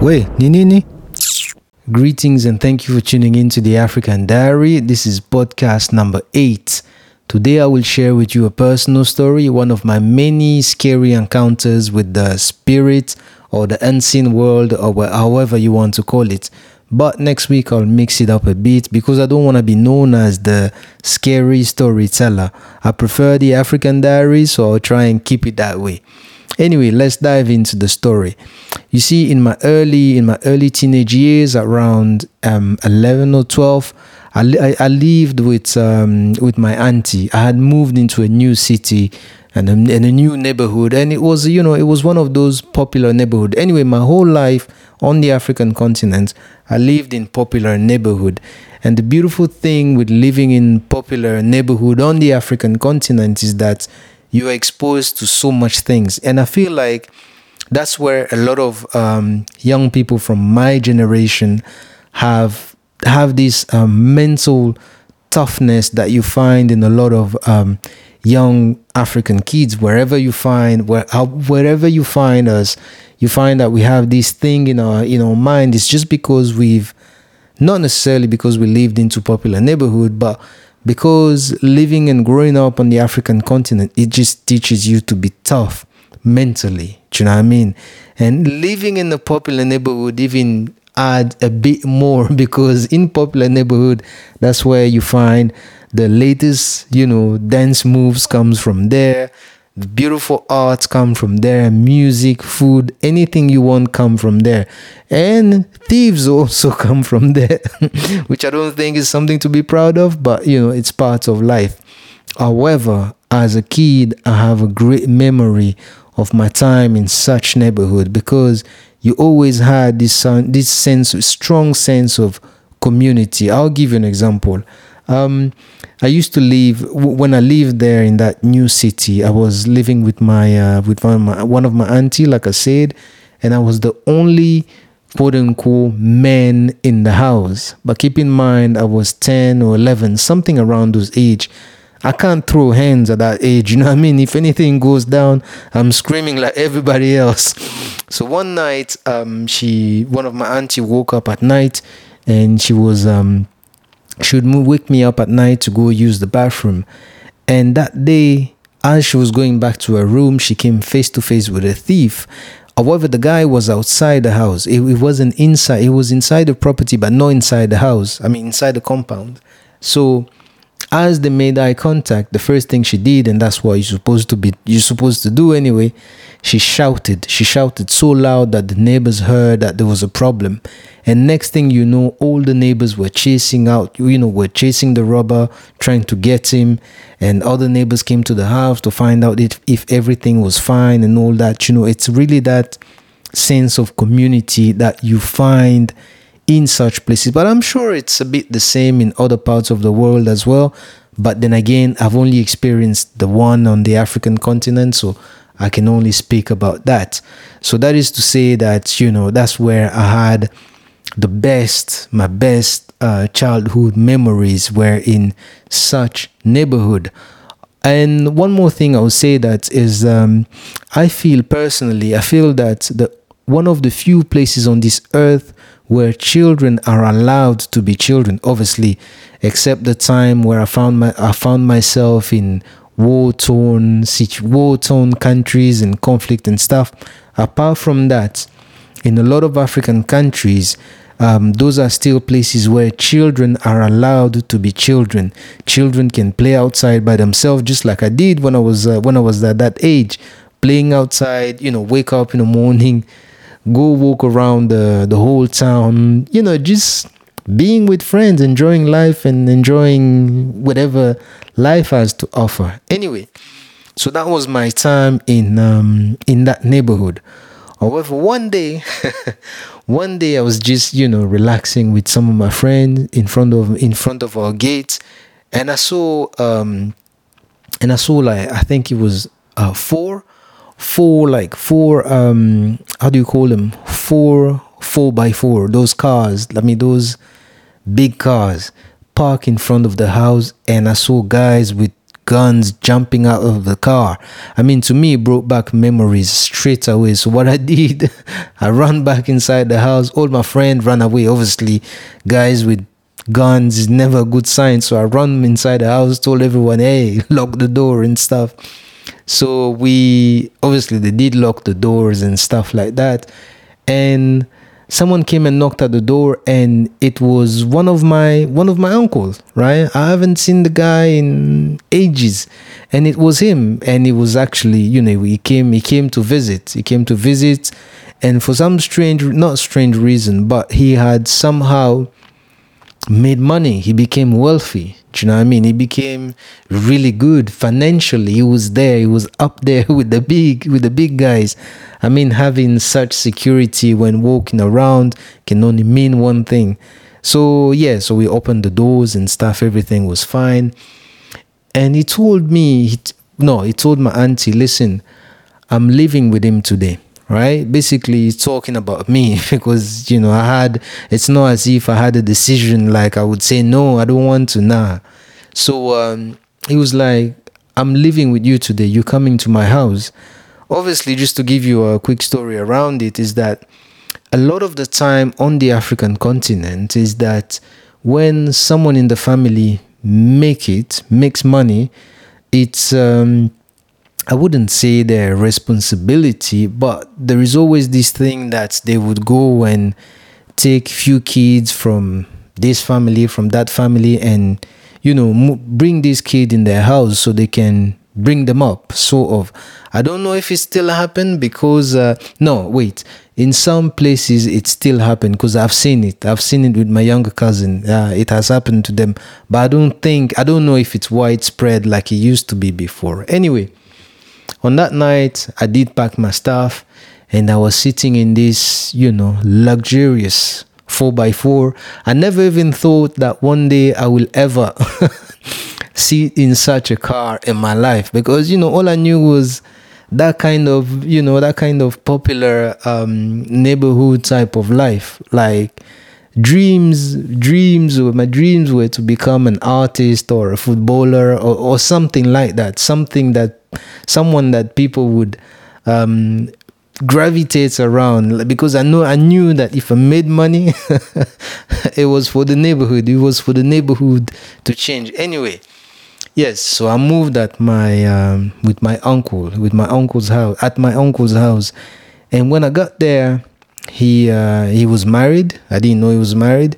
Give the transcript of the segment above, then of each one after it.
Wait, Ninini? Greetings and thank you for tuning in to the African Diary. This is podcast number eight. Today I will share with you a personal story, one of my many scary encounters with the spirit or the unseen world or however you want to call it. But next week I'll mix it up a bit because I don't want to be known as the scary storyteller. I prefer the African Diary, so I'll try and keep it that way. Anyway, let's dive into the story. You see, in my early in my early teenage years, around um, eleven or twelve, I, I, I lived with um, with my auntie. I had moved into a new city and a, and a new neighborhood, and it was you know it was one of those popular neighborhood. Anyway, my whole life on the African continent, I lived in popular neighborhood. And the beautiful thing with living in popular neighborhood on the African continent is that you are exposed to so much things. And I feel like that's where a lot of um, young people from my generation have have this um, mental toughness that you find in a lot of um, young African kids. Wherever you find where wherever you find us, you find that we have this thing in our in our mind. It's just because we've not necessarily because we lived into popular neighborhood, but because living and growing up on the African continent, it just teaches you to be tough mentally. Do you know what I mean? And living in a popular neighborhood even add a bit more because in popular neighborhood, that's where you find the latest, you know, dance moves comes from there beautiful arts come from there. Music food anything you want come from there. And thieves also come from there which i don't think is something to be proud of but you know it's part of life. However as a kid i have a great memory of my time in such neighborhood because you always had this this sense strong sense of community. I'll give you an example um, I used to live when I lived there in that new city. I was living with my uh, with one of my, one of my auntie, like I said, and I was the only quote unquote man in the house. But keep in mind, I was ten or eleven, something around those age. I can't throw hands at that age. You know what I mean? If anything goes down, I'm screaming like everybody else. So one night, um, she one of my auntie woke up at night, and she was um she would wake me up at night to go use the bathroom. And that day, as she was going back to her room, she came face to face with a thief. However, the guy was outside the house. It, it wasn't inside. It was inside the property, but not inside the house. I mean, inside the compound. So as they made eye contact, the first thing she did, and that's what you're supposed to be you're supposed to do anyway, she shouted. She shouted so loud that the neighbors heard that there was a problem. And next thing you know, all the neighbors were chasing out, you know, were chasing the robber, trying to get him. And other neighbors came to the house to find out if, if everything was fine and all that. You know, it's really that sense of community that you find in such places. But I'm sure it's a bit the same in other parts of the world as well. But then again, I've only experienced the one on the African continent, so I can only speak about that. So that is to say that, you know, that's where I had the best, my best uh, childhood memories were in such neighborhood. And one more thing I would say that is, um, I feel personally, I feel that the one of the few places on this earth where children are allowed to be children obviously except the time where i found my i found myself in war-torn war-torn countries and conflict and stuff apart from that in a lot of african countries um, those are still places where children are allowed to be children. Children can play outside by themselves, just like I did when I was uh, when I was at that age, playing outside. You know, wake up in the morning, go walk around the, the whole town, you know, just being with friends, enjoying life and enjoying whatever life has to offer. Anyway, so that was my time in um, in that neighborhood. However, one day, one day I was just you know relaxing with some of my friends in front of in front of our gate, and I saw um, and I saw like I think it was uh, four four like four um how do you call them four four by four those cars i mean those big cars park in front of the house and i saw guys with guns jumping out of the car. I mean, to me, it brought back memories straight away. So what I did, I ran back inside the house. All my friends ran away. Obviously, guys with guns is never a good sign. So I run inside the house, told everyone, hey, lock the door and stuff. So we obviously they did lock the doors and stuff like that. And someone came and knocked at the door and it was one of my one of my uncles right? I haven't seen the guy in ages. And it was him. And he was actually you know he came he came to visit. He came to visit. And for some strange not strange reason but he had somehow made money. He became wealthy. Do you know what I mean? He became really good financially. He was there. He was up there with the big with the big guys. I mean, having such security when walking around can only mean one thing. So yeah, so we opened the doors and stuff. Everything was fine. And he told me, he, no, he told my auntie, listen, I'm living with him today right? Basically talking about me because you know i had it's not as if i had a decision like i would say no i don't want to nah. So um he was like i'm living with you today. You're coming to my house. Obviously just to give you a quick story around it is that a lot of the time on the african continent is that when someone in the family make it makes money it's um I wouldn't say their responsibility, but there is always this thing that they would go and take few kids from this family, from that family, and you know bring this kid in their house so they can bring them up. Sort of. I don't know if it still happened because uh, no, wait. In some places it still happened because I've seen it. I've seen it with my younger cousin. Uh, it has happened to them, but I don't think I don't know if it's widespread like it used to be before. Anyway on that night, I did pack my stuff and I was sitting in this, you know, luxurious 4x4. I never even thought that one day I will ever sit in such a car in my life because, you know, all I knew was that kind of, you know, that kind of popular um, neighborhood type of life. Like, dreams dreams my dreams were to become an artist or a footballer or, or something like that something that someone that people would um, gravitate around because I know I knew that if I made money, it was for the neighborhood. It was for the neighborhood to change. Anyway, yes. So I moved at my um, with my uncle with my uncle's house at my uncle's house, and when I got there, he uh, he was married. I didn't know he was married,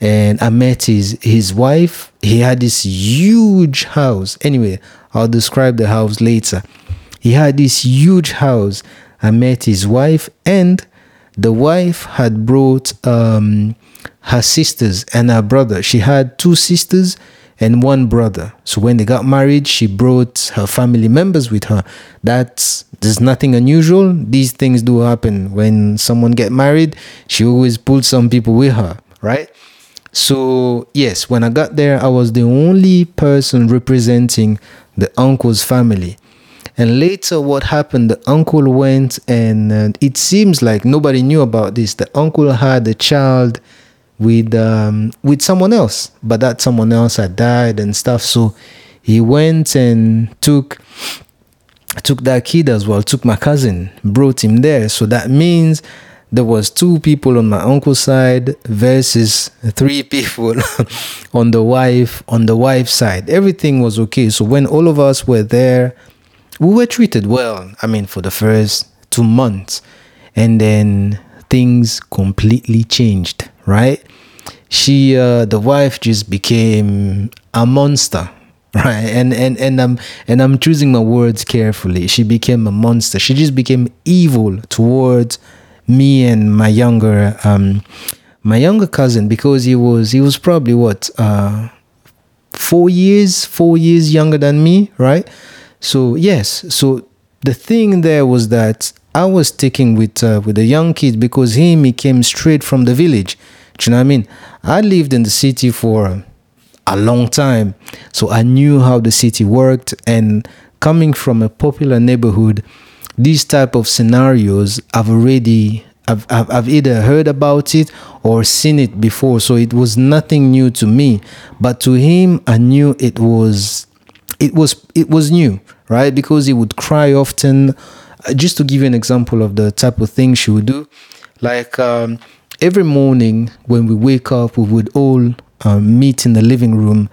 and I met his his wife. He had this huge house. Anyway, I'll describe the house later. He had this huge house. I met his wife, and the wife had brought um, her sisters and her brother. She had two sisters and one brother. So when they got married, she brought her family members with her. That's there's nothing unusual. These things do happen when someone get married. She always pulls some people with her, right? So yes, when I got there, I was the only person representing the uncle's family. And later, what happened? The uncle went, and uh, it seems like nobody knew about this. The uncle had a child with um, with someone else, but that someone else had died and stuff. So he went and took took that kid as well. Took my cousin, brought him there. So that means there was two people on my uncle's side versus three people on the wife on the wife's side. Everything was okay. So when all of us were there we were treated well i mean for the first two months. And then things completely changed right? She uh, the wife just became a monster right? And and and i'm and i'm choosing my words carefully. She became a monster. She just became evil towards me and my younger um, my younger cousin because he was he was probably what uh, four years four years younger than me right so yes so the thing there was that I was sticking with uh, with the young kid because him he came straight from the village. Do you know what I mean? I lived in the city for a long time, so I knew how the city worked. And coming from a popular neighborhood, these type of scenarios I've already I've, I've, either heard about it or seen it before so it was nothing new to me but to him I knew it was it was it was new, right? Because he would cry often. Uh, just to give you an example of the type of things she would do, like um, every morning when we wake up, we would all uh, meet in the living room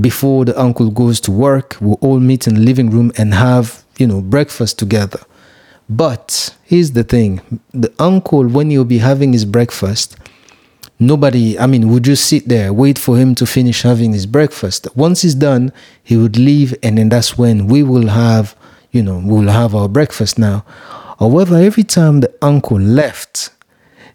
before the uncle goes to work. We'll all meet in the living room and have you know breakfast together. But here's the thing: the uncle, when he'll be having his breakfast, nobody i mean would just sit there wait for him to finish having his breakfast. Once he's done he would leave and then that's when we will have you know we'll have our breakfast now. However every time the uncle left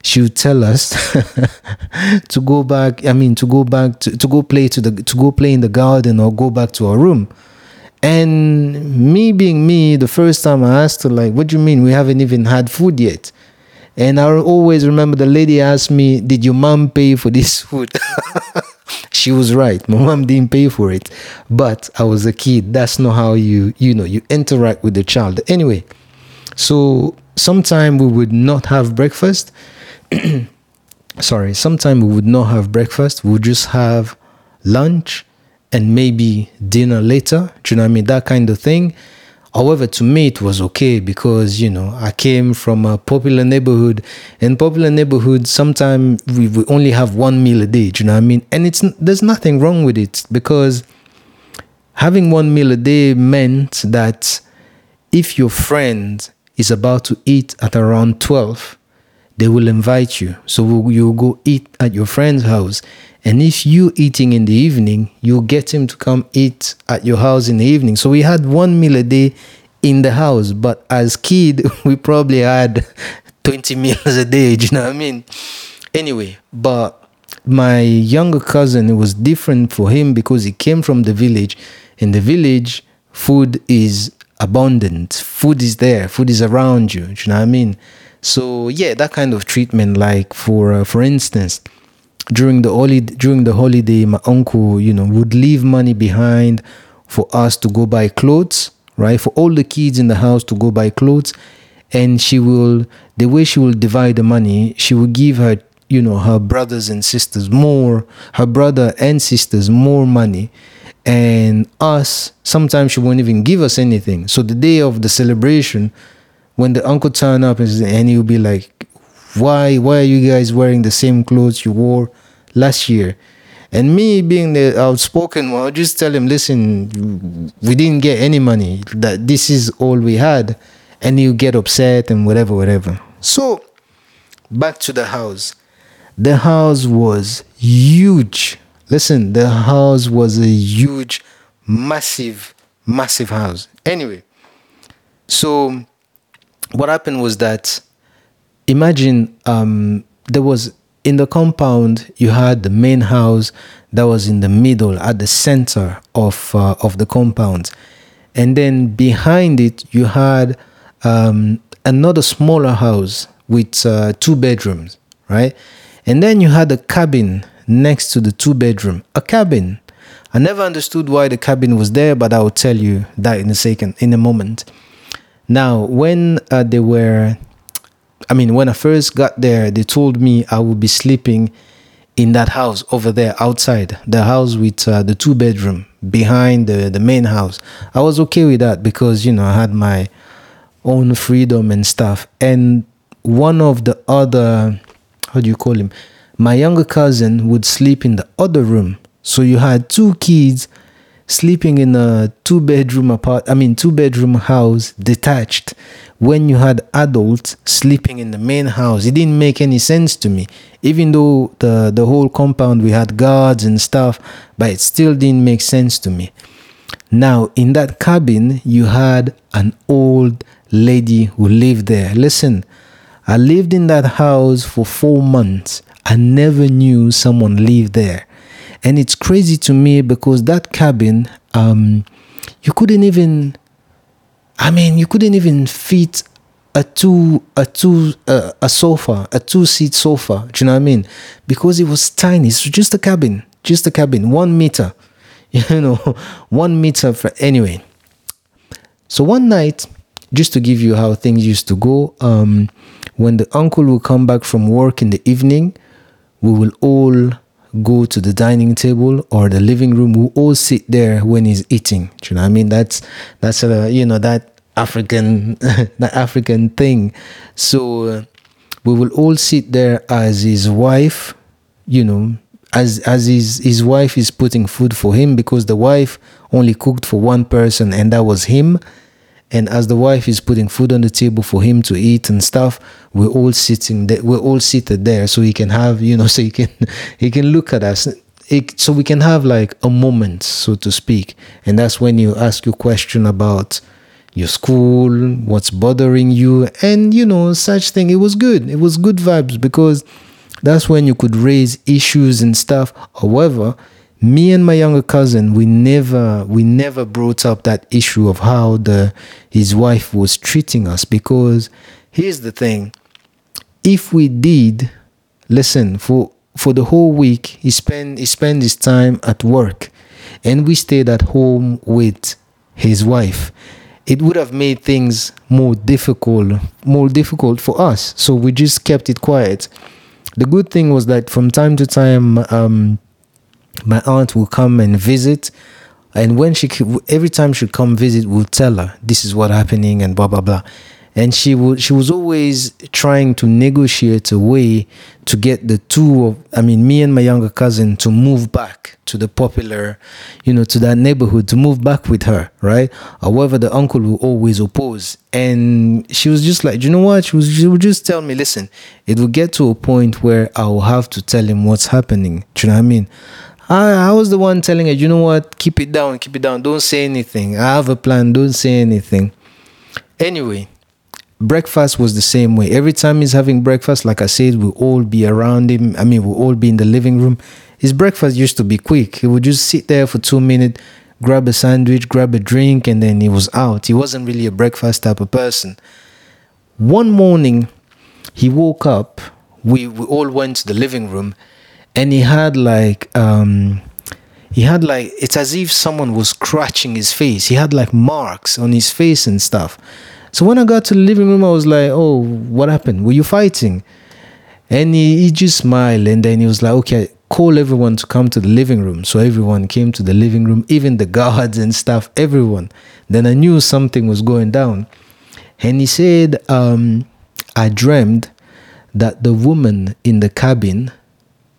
she would tell us to go back i mean to go back to, to go play to the to go play in the garden or go back to our room. And me being me the first time i asked her like what do you mean we haven't even had food yet and I always remember the lady asked me, Did your mom pay for this food? she was right. My mom didn't pay for it. But I was a kid. That's not how you, you know, you interact with the child. Anyway, so sometime we would not have breakfast. Sorry, sometime we would not have breakfast. We would just have lunch and maybe dinner later. Do you know what I mean? That kind of thing. However, to me, it was okay because, you know, I came from a popular neighborhood. In popular neighborhood, sometimes we, we only have one meal a day. Do you know what I mean? And it's there's nothing wrong with it because having one meal a day meant that if your friend is about to eat at around 12, they will invite you. So you go eat at your friend's house. And if you eating in the evening, you'll get him to come eat at your house in the evening. So we had one meal a day in the house, but as kid, we probably had 20 meals a day. Do you know what I mean? Anyway, but my younger cousin, it was different for him because he came from the village. In the village, food is abundant. Food is there. Food is around you. Do you know what I mean? So yeah, that kind of treatment, like for uh, for instance, during the holiday during the holiday my uncle you know would leave money behind for us to go buy clothes right? For all the kids in the house to go buy clothes. And she will the way she will divide the money she will give her you know her brothers and sisters more her brother and sisters more money. And us sometimes she won't even give us anything. So the day of the celebration when the uncle turn up and he'll be like why why are you guys wearing the same clothes you wore last year and me being the outspoken one, I'll just tell him, listen, we didn't get any money. That this is all we had. And you get upset and whatever, whatever. So back to the house. The house was huge. Listen, the house was a huge, massive, massive house. Anyway, so what happened was that imagine um, there was in the compound you had the main house that was in the middle at the center of uh, of the compound. And then behind it you had um, another smaller house with uh, two bedrooms right? And then you had a cabin next to the two bedroom. A cabin. I never understood why the cabin was there but i'll tell you that in a second in a moment. Now when uh, they were I mean, when I first got there, they told me I would be sleeping in that house over there outside the house with uh, the two bedroom behind the, the main house. I was okay with that because, you know, I had my own freedom and stuff. And one of the other, how do you call him? My younger cousin would sleep in the other room. So you had two kids sleeping in a two bedroom apart I mean two bedroom house detached when you had adults sleeping in the main house. It didn't make any sense to me. Even though the, the whole compound we had guards and stuff, but it still didn't make sense to me. Now, in that cabin, you had an old lady who lived there. Listen, I lived in that house for four months. I never knew someone lived there. And it's crazy to me because that cabin, um, you couldn't even I mean, you couldn't even fit a two a two uh, a sofa, a two seat sofa. Do you know what I mean? Because it was tiny. It's just a cabin, just a cabin, one meter. You know, one meter for anyway. So one night, just to give you how things used to go, um, when the uncle will come back from work in the evening, we will all go to the dining table or the living room. We all sit there when he's eating. Do you know what I mean? That's that's a you know that African that African thing. So uh, we will all sit there as his wife, you know, as as his his wife is putting food for him because the wife only cooked for one person and that was him and as the wife is putting food on the table for him to eat and stuff we're all sitting there we're all seated there so he can have you know so he can he can look at us. It, so we can have like a moment so to speak. And that's when you ask your question about your school what's bothering you and you know such thing. It was good. It was good vibes because that's when you could raise issues and stuff. However me and my younger cousin we never we never brought up that issue of how the his wife was treating us because here's the thing. If we did listen for for the whole week he spent he spent his time at work and we stayed at home with his wife it would have made things more difficult more difficult for us. So we just kept it quiet. The good thing was that from time to time um, my aunt will come and visit. And when she every time she come visit we'll tell her this is what happening and blah blah blah. And she would she was always trying to negotiate a way to get the two of i mean me and my younger cousin to move back to the popular you know to that neighborhood to move back with her right? However the uncle will always oppose. And she was just like you know what? She, was, she would just tell me listen it will get to a point where i'll have to tell him what's happening. Do you know what i mean I, I was the one telling her, you know what, keep it down, keep it down, don't say anything. I have a plan, don't say anything. Anyway, breakfast was the same way. Every time he's having breakfast, like I said, we'll all be around him. I mean, we'll all be in the living room. His breakfast used to be quick. He would just sit there for two minutes, grab a sandwich, grab a drink, and then he was out. He wasn't really a breakfast type of person. One morning, he woke up. We, we all went to the living room and he had like um he had like it's as if someone was scratching his face. He had like marks on his face and stuff. So when i got to the living room i was like oh what happened? Were you fighting? And he, he just smiled and then he was like okay call everyone to come to the living room. So everyone came to the living room even the guards and stuff everyone. Then i knew something was going down. And he said um, i dreamed that the woman in the cabin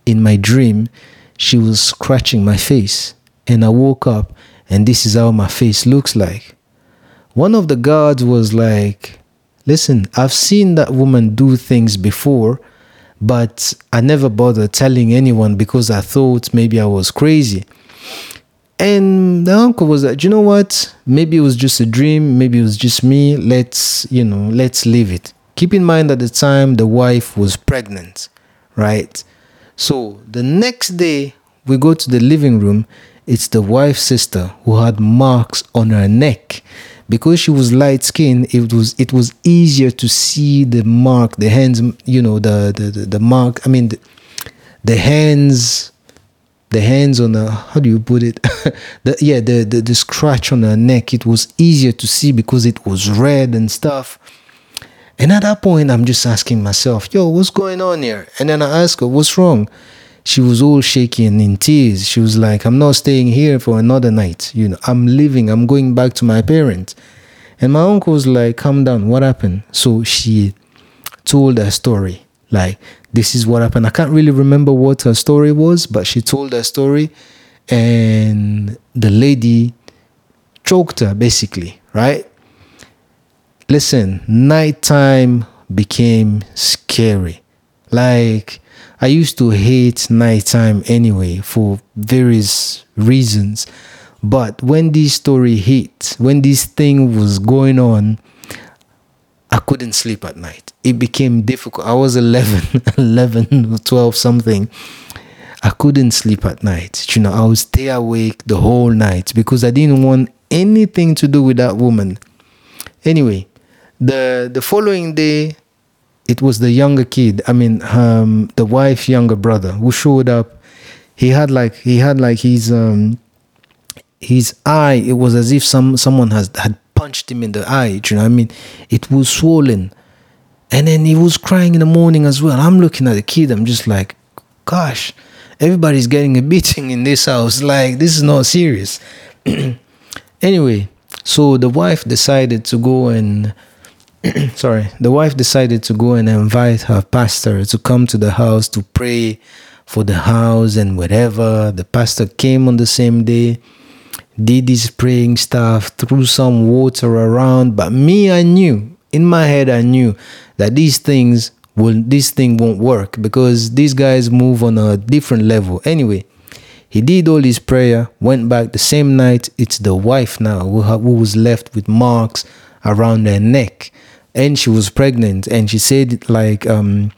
in my dream, she was scratching my face. And I woke up, and this is how my face looks like. One of the guards was like, Listen, I've seen that woman do things before, but I never bothered telling anyone because I thought maybe I was crazy. And the uncle was like, you know what? Maybe it was just a dream. Maybe it was just me. Let's, you know, let's leave it. Keep in mind at the time the wife was pregnant, right? So the next day, we go to the living room. It's the wife's sister who had marks on her neck. Because she was light skinned, it was it was easier to see the mark, the hands, you know, the the, the, the mark. I mean, the, the hands, the hands on the how do you put it? the yeah, the, the the scratch on her neck. It was easier to see because it was red and stuff. And at that point, I'm just asking myself, yo, what's going on here? And then I ask her, what's wrong? She was all shaking and in tears. She was like, I'm not staying here for another night. You know, I'm leaving. I'm going back to my parents. And my uncle was like, calm down. What happened? So she told her story. Like, this is what happened. I can't really remember what her story was, but she told her story. And the lady choked her, basically, right? Listen, nighttime became scary. Like, I used to hate nighttime anyway for various reasons. But when this story hit, when this thing was going on, I couldn't sleep at night. It became difficult. I was 11, 11 12 something. I couldn't sleep at night. You know, I would stay awake the whole night because I didn't want anything to do with that woman. Anyway, the the following day it was the younger kid i mean um the wife's younger brother who showed up. He had like he had like his um his eye. It was as if some someone has had punched him in the eye you know what i mean? It was swollen. And then he was crying in the morning as well. I'm looking at the kid. I'm just like gosh everybody's getting a beating in this house. Like, this is not serious. anyway, so the wife decided to go and sorry, the wife decided to go and invite her pastor to come to the house to pray for the house and whatever. The pastor came on the same day, did his praying stuff, threw some water around. But me, I knew in my head, I knew that these things will this thing won't work because these guys move on a different level. Anyway, he did all his prayer, went back the same night. It's the wife now who, who was left with marks around her neck, and she was pregnant. And she said like um,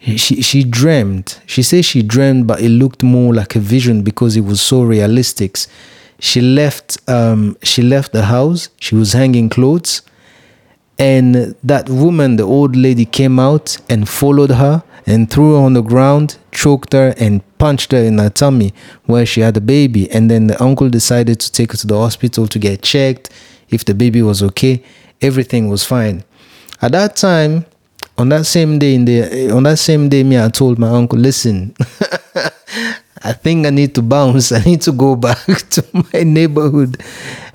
she she dreamed. She said she dreamed, but it looked more like a vision because it was so realistic. She left um, she left the house. She was hanging clothes and that woman, the old lady, came out and followed her and threw her on the ground, choked her, and punched her in her tummy where she had a baby. And then the uncle decided to take her to the hospital to get checked if the baby was okay. Everything was fine. At that time, on that same day, in the on that same day, me, I told my uncle, listen, I think I need to bounce. I need to go back to my neighborhood.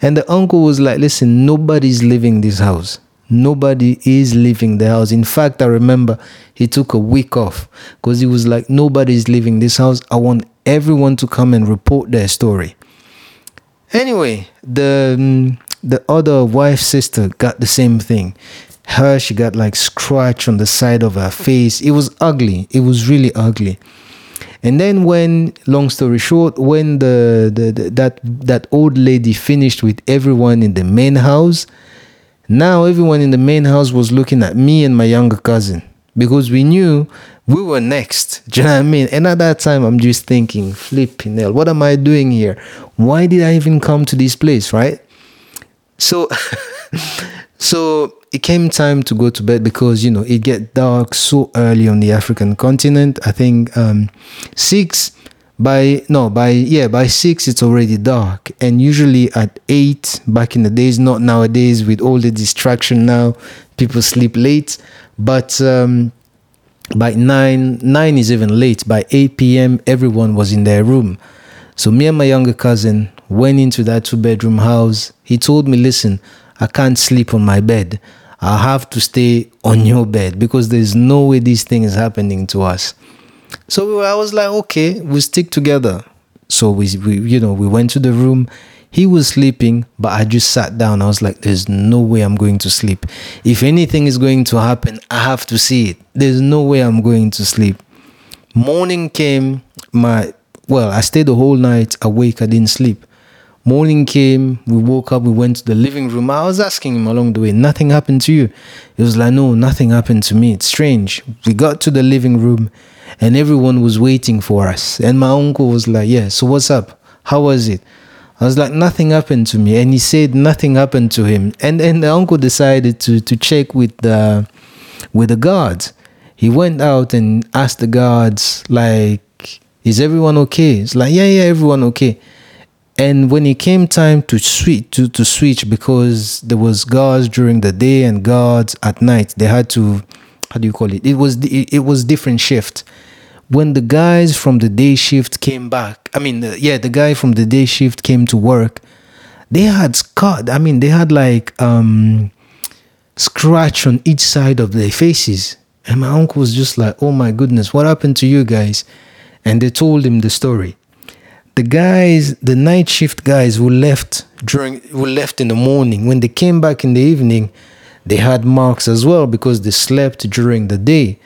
And the uncle was like, listen, nobody's leaving this house nobody is leaving the house. In fact, I remember he took a week off because he was like, nobody is leaving this house. I want everyone to come and report their story. Anyway, the um, the other wife sister got the same thing. Her, she got like scratch on the side of her face. It was ugly. It was really ugly. And then when, long story short, when the, the, the that that old lady finished with everyone in the main house, now everyone in the main house was looking at me and my younger cousin because we knew we were next. Do you know what I mean? And at that time, I'm just thinking, flipping hell, what am I doing here? Why did I even come to this place, right? So, so it came time to go to bed because you know it get dark so early on the African continent. I think um, six by no by yeah by six it's already dark. And usually at eight back in the days not nowadays with all the distraction now people sleep late. But um, by nine nine is even late. By 8 p.m everyone was in their room. So me and my younger cousin went into that two bedroom house. He told me listen i can't sleep on my bed i have to stay on your bed because there's no way this thing is happening to us so I was like, okay, we stick together. So we, we, you know, we went to the room. He was sleeping, but I just sat down. I was like, there's no way I'm going to sleep. If anything is going to happen, I have to see it. There's no way I'm going to sleep. Morning came, my, well, I stayed the whole night awake. I didn't sleep. Morning came, we woke up, we went to the living room. I was asking him along the way, nothing happened to you? He was like, no, nothing happened to me. It's strange. We got to the living room and everyone was waiting for us. And my uncle was like, Yeah, so what's up? How was it? I was like, Nothing happened to me. And he said nothing happened to him. And then the uncle decided to, to check with the with the guards. He went out and asked the guards, like, is everyone okay? It's like, yeah, yeah, everyone okay. And when it came time to switch to, to switch because there was guards during the day and guards at night, they had to how do you call it? It was it, was different shift. When the guys from the day shift came back, I mean, yeah, the guy from the day shift came to work. They had scar. I mean, they had like um, scratch on each side of their faces, and my uncle was just like, "Oh my goodness, what happened to you guys?" And they told him the story. The guys, the night shift guys who left during who left in the morning, when they came back in the evening, they had marks as well because they slept during the day.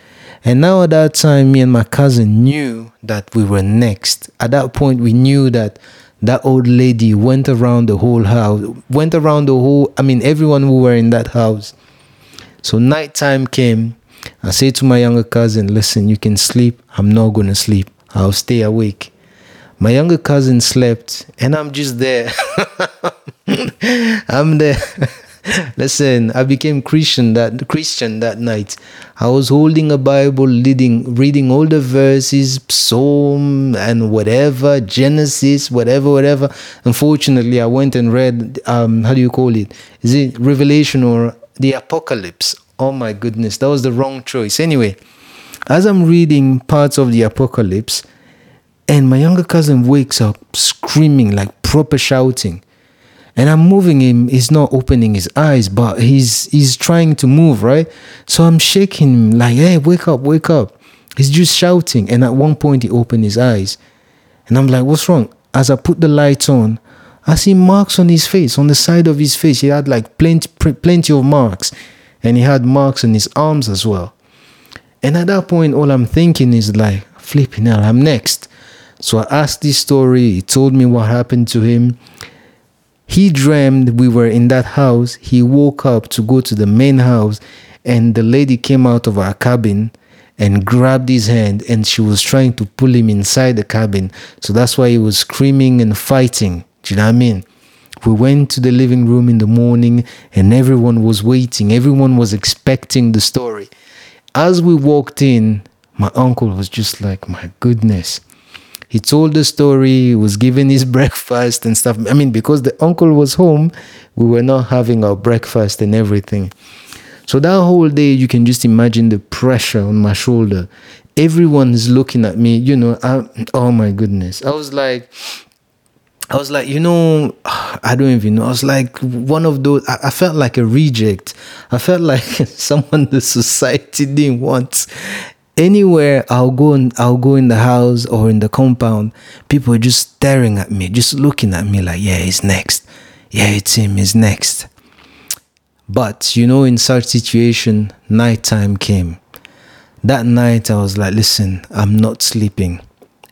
And now at that time, me and my cousin knew that we were next. At that point, we knew that that old lady went around the whole house, went around the whole, I mean, everyone who were in that house. So nighttime came. I said to my younger cousin, listen, you can sleep. I'm not going to sleep. I'll stay awake. My younger cousin slept, and I'm just there. I'm there. Listen, I became Christian that Christian that night. I was holding a Bible, reading reading all the verses, Psalm and whatever, Genesis, whatever, whatever. Unfortunately, I went and read um, how do you call it? Is it Revelation or the Apocalypse? Oh my goodness, that was the wrong choice. Anyway, as I'm reading parts of the Apocalypse, And my younger cousin wakes up screaming, like proper shouting. And I'm moving him. He's not opening his eyes, but he's he's trying to move, right? So I'm shaking him like, hey, wake up, wake up. He's just shouting. And at one point he opened his eyes. And I'm like, what's wrong? As I put the lights on, I see marks on his face, on the side of his face. He had like plenty plenty of marks. And he had marks on his arms as well. And at that point, all I'm thinking is like, flipping hell, I'm next. So I asked this story. He told me what happened to him. He dreamed we were in that house. He woke up to go to the main house, and the lady came out of our cabin and grabbed his hand, and she was trying to pull him inside the cabin. So that's why he was screaming and fighting. Do you know what I mean? We went to the living room in the morning, and everyone was waiting. Everyone was expecting the story. As we walked in, my uncle was just like, My goodness he told the story, he was giving his breakfast and stuff. I mean, because the uncle was home, we were not having our breakfast and everything. So that whole day, you can just imagine the pressure on my shoulder. Everyone is looking at me, you know. I, oh my goodness. I was like, I was like, you know, I don't even know. I was like one of those, I, I felt like a reject. I felt like someone the society didn't want anywhere I'll go in, I'll go in the house or in the compound, people are just staring at me, just looking at me like, yeah, he's next. Yeah, it's him, he's next. But you know, in such situation, nighttime came. That night I was like, listen, I'm not sleeping.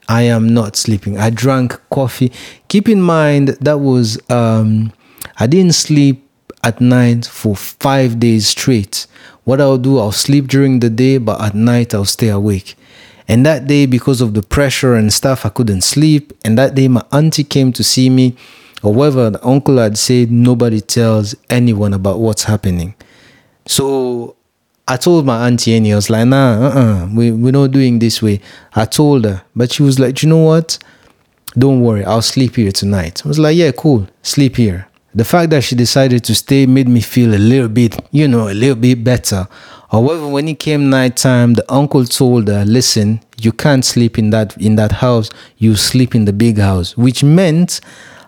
I am not sleeping. I drank coffee. Keep in mind that was um I didn't sleep at night for five days straight. What I'll do, I'll sleep during the day, but at night I'll stay awake. And that day, because of the pressure and stuff, I couldn't sleep. And that day, my auntie came to see me. However, the uncle had said nobody tells anyone about what's happening. So I told my auntie, and he was like, nah, uh-uh, we, we're not doing this way. I told her, but she was like, you know what? Don't worry, I'll sleep here tonight. I was like, yeah, cool, sleep here the fact that she decided to stay made me feel a little bit, you know, a little bit better. However, when it came nighttime, the uncle told her, "Listen, you can't sleep in that in that house. You sleep in the big house," which meant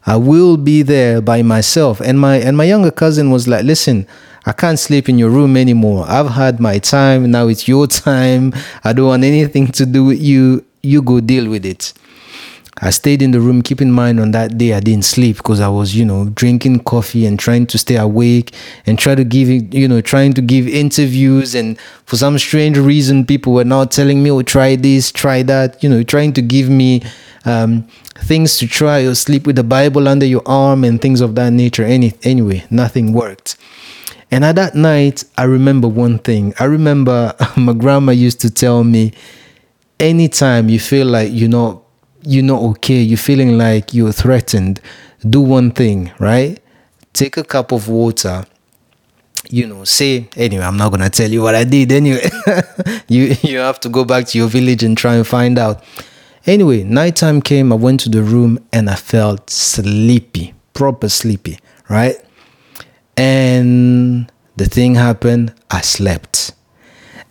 I will be there by myself. And my and my younger cousin was like, "Listen, I can't sleep in your room anymore. I've had my time. Now it's your time. I don't want anything to do with you. You go deal with it." I stayed in the room. Keep in mind, on that day, I didn't sleep because I was, you know, drinking coffee and trying to stay awake and try to give, you know, trying to give interviews. And for some strange reason, people were now telling me, "Oh, try this, try that," you know, trying to give me um, things to try or sleep with the Bible under your arm and things of that nature. Any anyway, nothing worked. And at that night, I remember one thing. I remember my grandma used to tell me, anytime you feel like you're not you're not okay, you're feeling like you're threatened, do one thing, right? Take a cup of water. You know, say anyway. I'm not gonna tell you what I did. Anyway, you you have to go back to your village and try and find out. Anyway, nighttime came. I went to the room and I felt sleepy, proper sleepy, right? And the thing happened. I slept,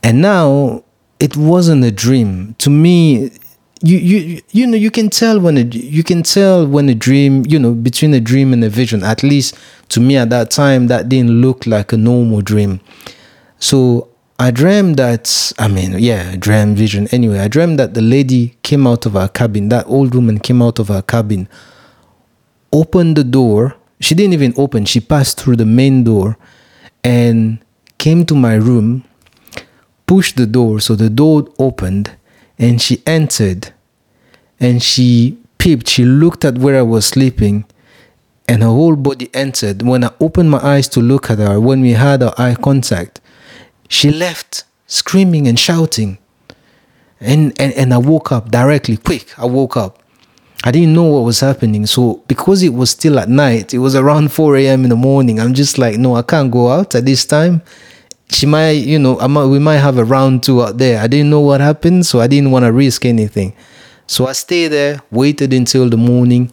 and now it wasn't a dream. To me, you you you know you can tell when a you can tell when a dream you know between a dream and a vision at least to me at that time that didn't look like a normal dream. So i dreamed that i mean yeah dream vision. Anyway i dreamed that the lady came out of our cabin that old woman came out of our cabin opened the door. She didn't even open she passed through the main door and came to my room pushed the door so the door opened and she entered and she peeped. She looked at where I was sleeping and her whole body entered. When I opened my eyes to look at her, when we had our eye contact, she left screaming and shouting. And, and, and I woke up directly, quick. I woke up. I didn't know what was happening. So, because it was still at night, it was around 4 a.m. in the morning. I'm just like, no, I can't go out at this time she might, you know, I might, we might have a round two out there. I didn't know what happened, so I didn't want to risk anything. So I stayed there, waited until the morning,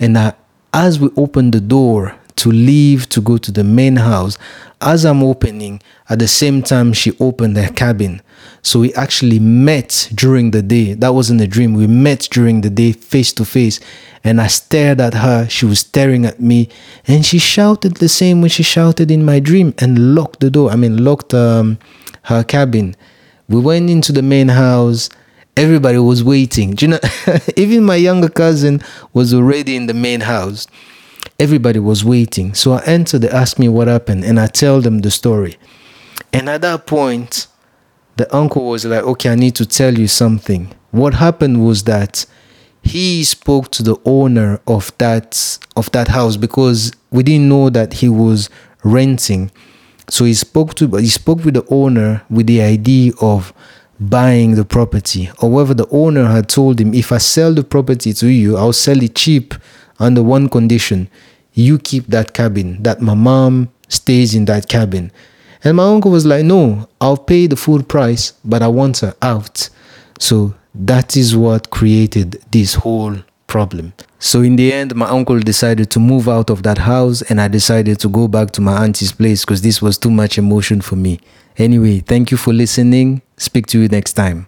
and I, as we opened the door to leave to go to the main house, as I'm opening, at the same time she opened her cabin. So we actually met during the day. That wasn't a dream. We met during the day face to face. And I stared at her. She was staring at me. And she shouted the same when she shouted in my dream and locked the door. I mean, locked um, her cabin. We went into the main house. Everybody was waiting. Do you know, even my younger cousin was already in the main house. Everybody was waiting. So I enter, they ask me what happened, and I tell them the story. And at that point, the uncle was like, Okay, I need to tell you something. What happened was that he spoke to the owner of that of that house because we didn't know that he was renting. So he spoke to he spoke with the owner with the idea of buying the property. However, the owner had told him, if I sell the property to you, I'll sell it cheap under one condition you keep that cabin, that my mom stays in that cabin. And my uncle was like, no, I'll pay the full price, but I want her out. So that is what created this whole problem. So in the end, my uncle decided to move out of that house and I decided to go back to my auntie's place because this was too much emotion for me. Anyway, thank you for listening. Speak to you next time.